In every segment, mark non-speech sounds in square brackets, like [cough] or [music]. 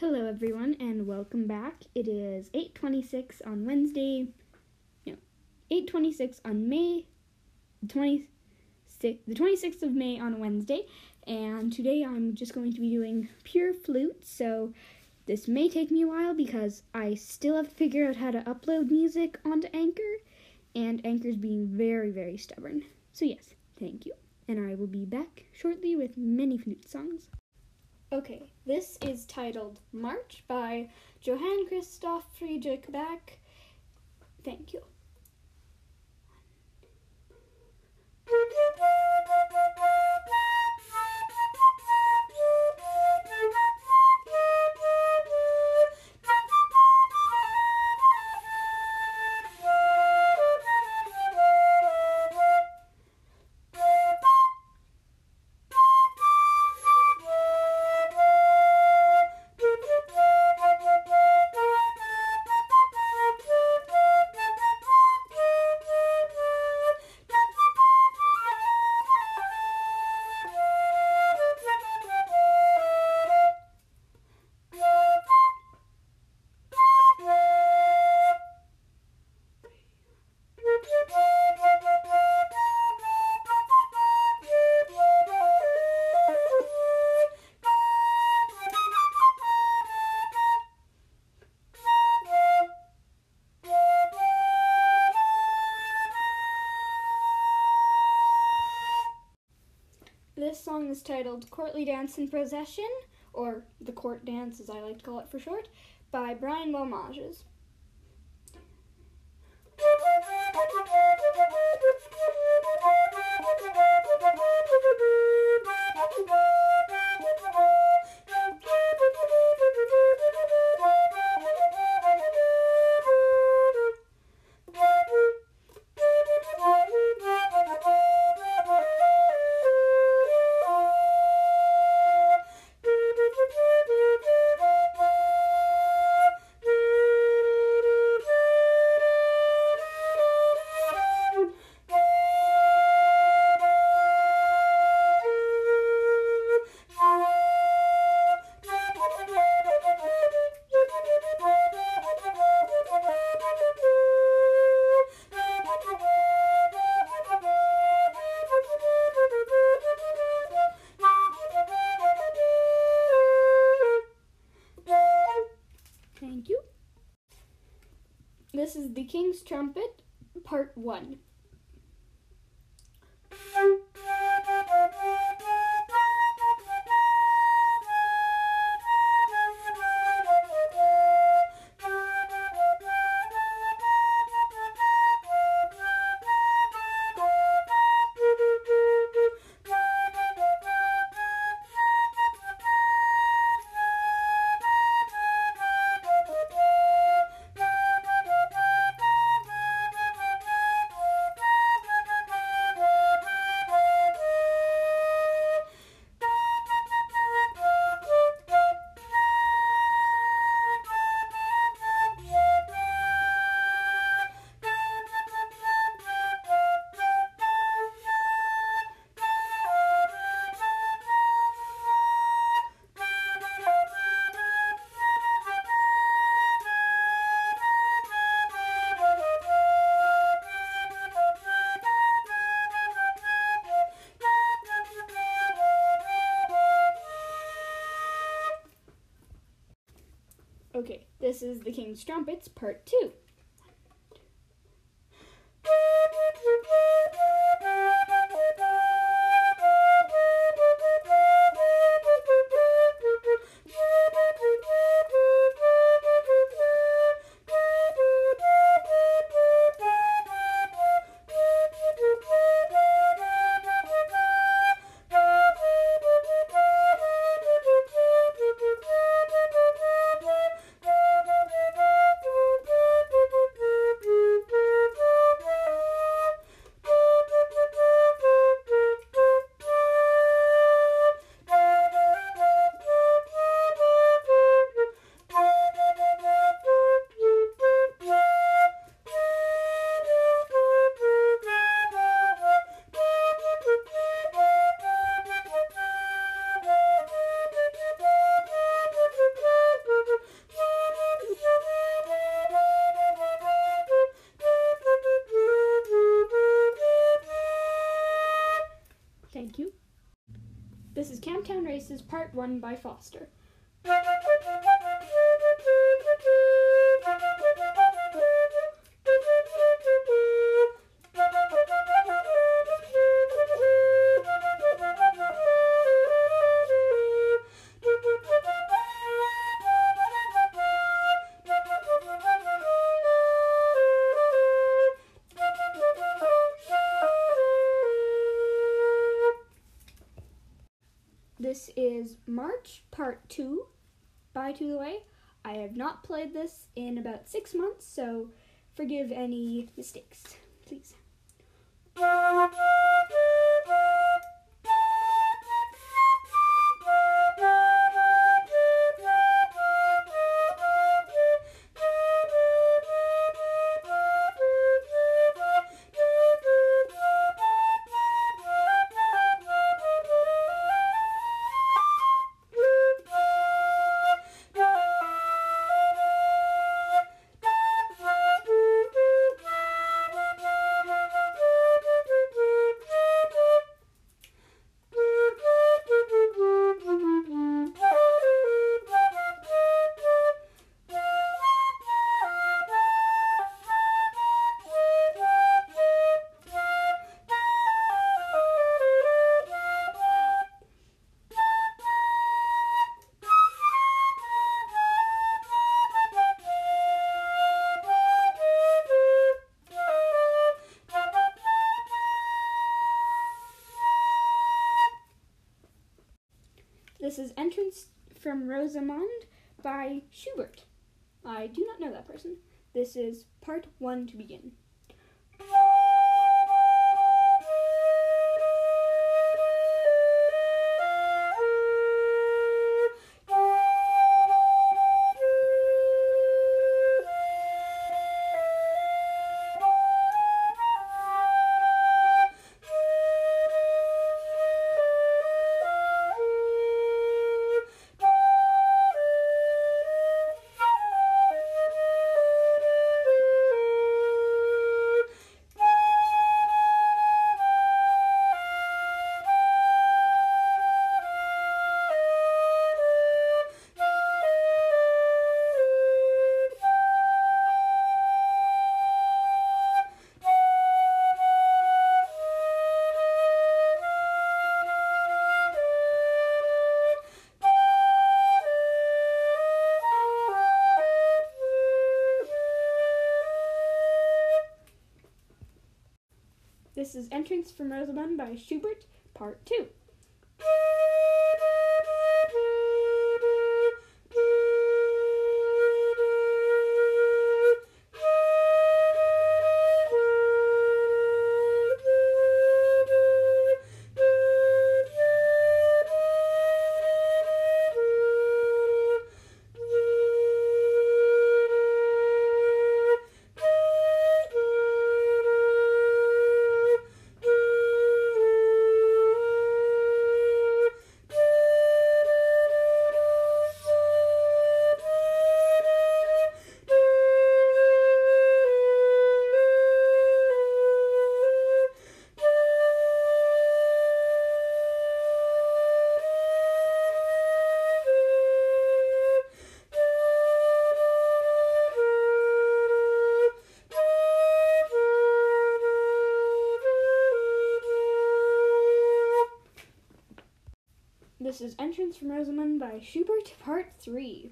Hello everyone and welcome back. It is 8:26 on Wednesday. No, 8:26 on May 26 the 26th of May on Wednesday, and today I'm just going to be doing pure flute. So this may take me a while because I still have to figure out how to upload music onto Anchor, and Anchor's being very very stubborn. So yes, thank you. And I will be back shortly with many flute songs. Okay, this is titled March by Johann Christoph Friedrich Bach. Thank you. This song is titled Courtly Dance in Procession, or The Court Dance as I like to call it for short, by Brian Balmages. This is the King's Trumpet, Part 1. This is the King's Trumpets, Part 2. Part 1 by Foster. Part 2 by To The Way. I have not played this in about six months, so forgive any mistakes, please. Entrance from Rosamunde by Schubert. I do not know that person. This is part one to begin. This is Entrance from Rosamunde by Schubert, Part 2. This is Entrance from Rosamunde by Schubert, Part 3.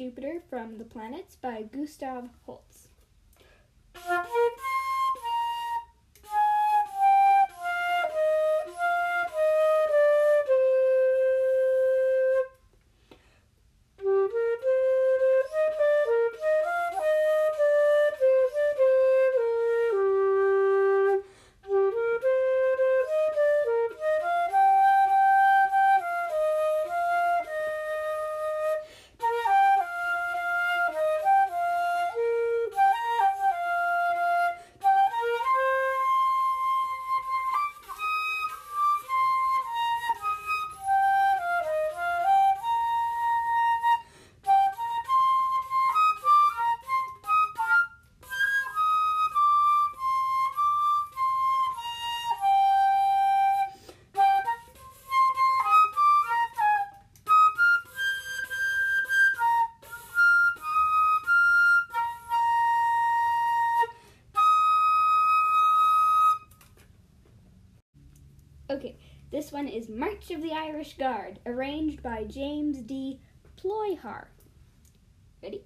Jupiter from the Planets by Gustav Holst. This one is March of the Irish Guard, arranged by James D. Ployhar. Ready?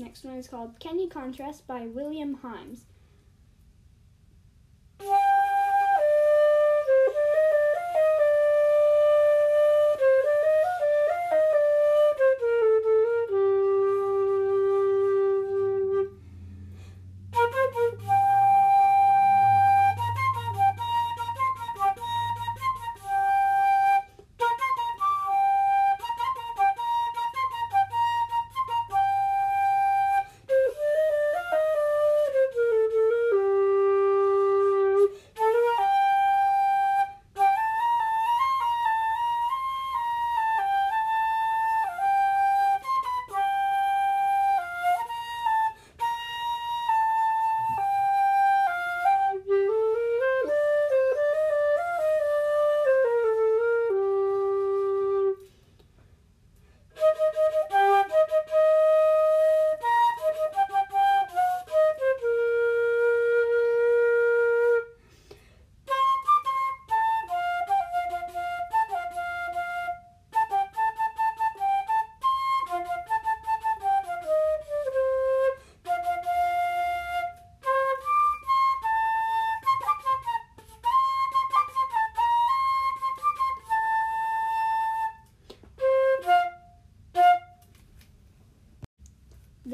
Next one is called Can You Contrast by William Himes.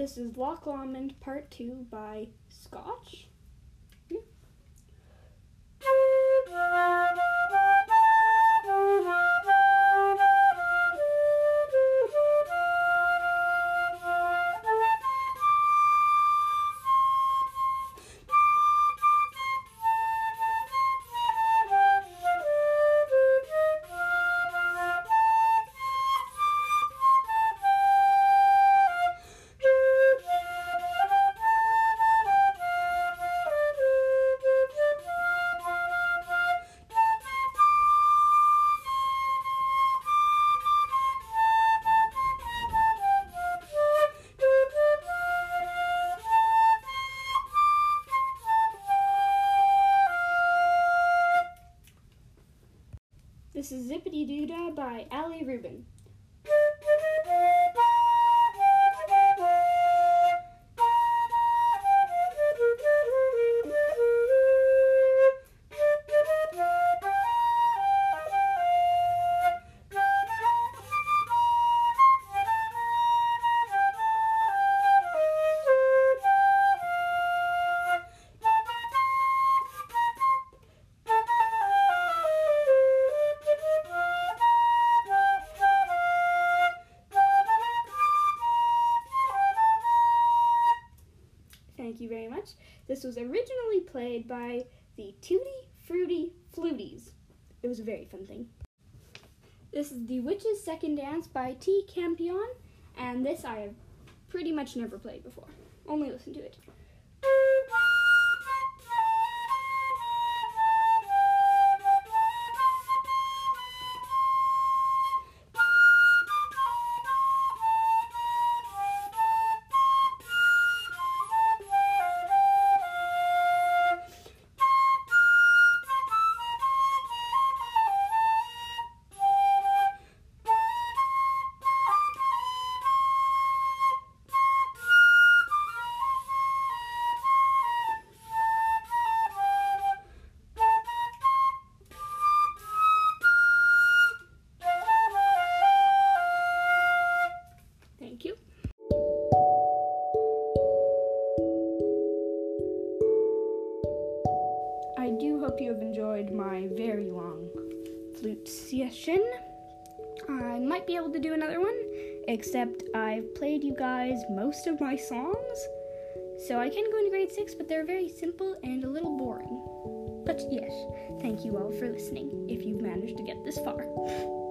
This is Loch Lomond Part 2 by Scotch. This is Zippity Doodah by Ali Rubin. This was originally played by the Tutti Frutti Fluties. It was a very fun thing. This is The Witch's Second Dance by T. Campion, and this I have pretty much never played before. Only listened to it. I might be able to do another one, except I've played you guys most of my songs. So I can go into grade 6, but they're very simple and a little boring. But yes, thank you all for listening if you've managed to get this far. [laughs]